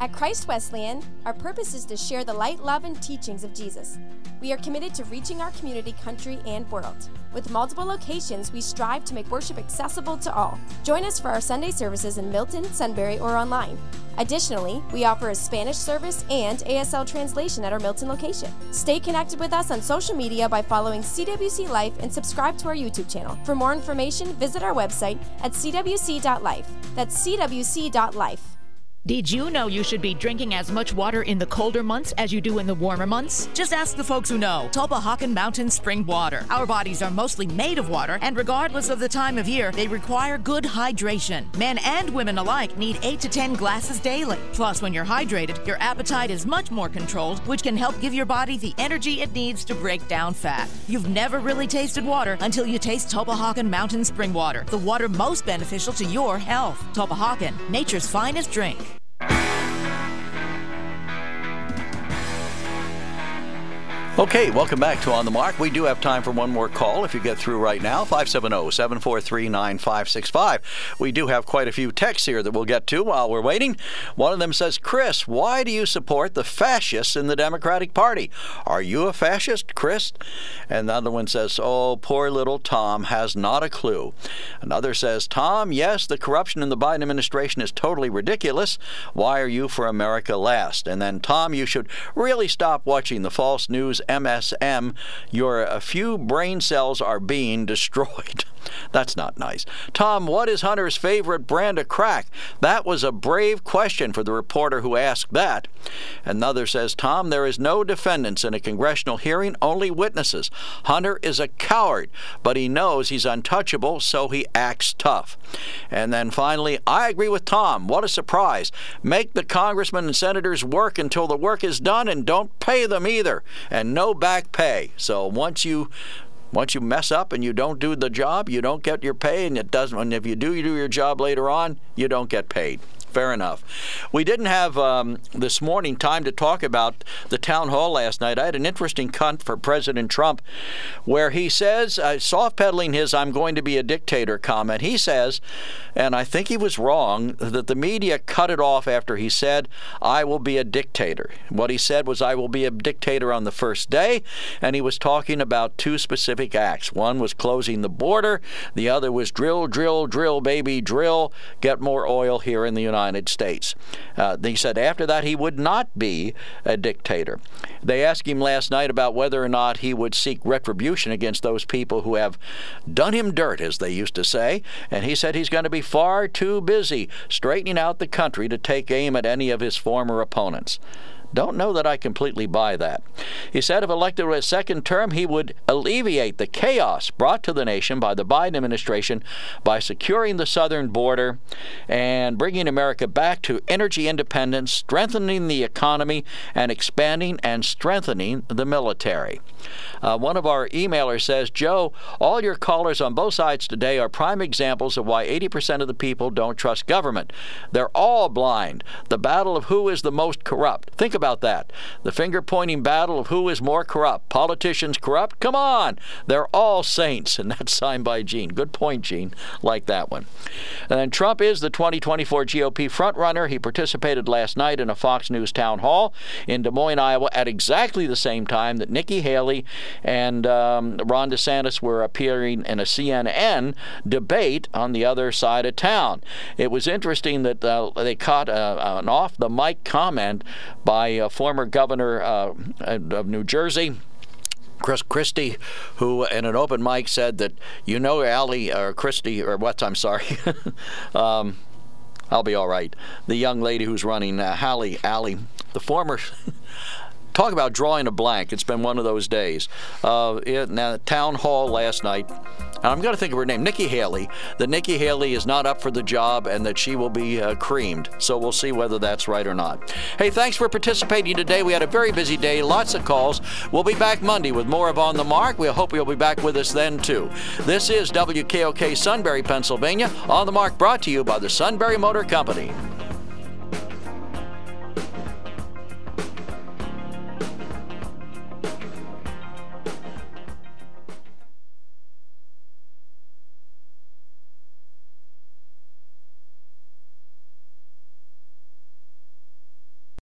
At Christ Wesleyan, our purpose is to share the light, love, and teachings of Jesus. We are committed to reaching our community, country, and world. With multiple locations, we strive to make worship accessible to all. Join us for our Sunday services in Milton, Sunbury, or online. Additionally, we offer a Spanish service and ASL translation at our Milton location. Stay connected with us on social media by following CWC Life and subscribe to our YouTube channel. For more information, visit our website at cwc.life. That's cwc.life. Did you know you should be drinking as much water in the colder months as you do in the warmer months? Just ask the folks who know. Tulpehocken Mountain Spring Water. Our bodies are mostly made of water, and regardless of the time of year, they require good hydration. Men and women alike need 8 to 10 glasses daily. Plus, when you're hydrated, your appetite is much more controlled, which can help give your body the energy it needs to break down fat. You've never really tasted water until you taste Tulpehocken Mountain Spring Water, the water most beneficial to your health. Tulpehocken, nature's finest drink. Okay, welcome back to On the Mark. We do have time for one more call if you get through right now 570 743 9565. We do have quite a few texts here that we'll get to while we're waiting. One of them says, Chris, why do you support the fascists in the Democratic Party? Are you a fascist, Chris? And the other one says, Oh, poor little Tom has not a clue. Another says, Tom, yes, the corruption in the Biden administration is totally ridiculous. Why are you for America last? And then, Tom, you should really stop watching the false news MSM, your a few brain cells are being *laughs* destroyed. That's not nice. Tom, what is Hunter's favorite brand of crack? That was a brave question for the reporter who asked that. Another says, Tom, there is no defendants in a congressional hearing, only witnesses. Hunter is a coward, but he knows he's untouchable, so he acts tough. And then finally, I agree with Tom. What a surprise. Make the congressmen and senators work until the work is done and don't pay them either. And no back pay. So once you once you mess up and you don't do the job, you don't get your pay, and it doesn't. And if you do, you do your job later on, you don't get paid. Fair enough. We didn't have um, this morning time to talk about the town hall last night. I had an interesting cunt for President Trump where he says, uh, soft peddling his I'm going to be a dictator comment. He says, and I think he was wrong, that the media cut it off after he said, I will be a dictator. What he said was, I will be a dictator on the first day, and he was talking about two specific acts. One was closing the border, the other was drill, drill, drill, baby, drill, get more oil here in the United United States. Uh, he said after that he would not be a dictator. They asked him last night about whether or not he would seek retribution against those people who have done him dirt, as they used to say, and he said he's going to be far too busy straightening out the country to take aim at any of his former opponents. Don't know that I completely buy that. He said if elected to a second term, he would alleviate the chaos brought to the nation by the Biden administration by securing the southern border and bringing America back to energy independence, strengthening the economy, and expanding and strengthening the military. Uh, one of our emailers says, Joe, all your callers on both sides today are prime examples of why 80% of the people don't trust government. They're all blind. The battle of who is the most corrupt. Think about that. The finger pointing battle of who is more corrupt. Politicians corrupt? Come on. They're all saints. And *laughs* that's signed by Gene. Good point, Gene. Like that one. And then Trump is the 2024 GOP frontrunner. He participated last night in a Fox News town hall in Des Moines, Iowa, at exactly the same time that Nikki Haley and um, Ron DeSantis were appearing in a CNN debate on the other side of town. It was interesting that uh, they caught uh, an off the mic comment by a former governor uh, of New Jersey. Chris Christie, who in an open mic said that you know Ali or Christie or what? I'm sorry. *laughs* um, I'll be all right. The young lady who's running uh, Hallie Alley, the former *laughs* talk about drawing a blank. It's been one of those days. Uh, in the town hall last night, and I'm going to think of her name, Nikki Haley, that Nikki Haley is not up for the job and that she will be uh, creamed. So we'll see whether that's right or not. Hey, thanks for participating today. We had a very busy day, lots of calls. We'll be back Monday with more of On the Mark. We hope you'll be back with us then, too. This is WKOK Sunbury, Pennsylvania. On the Mark brought to you by the Sunbury Motor Company.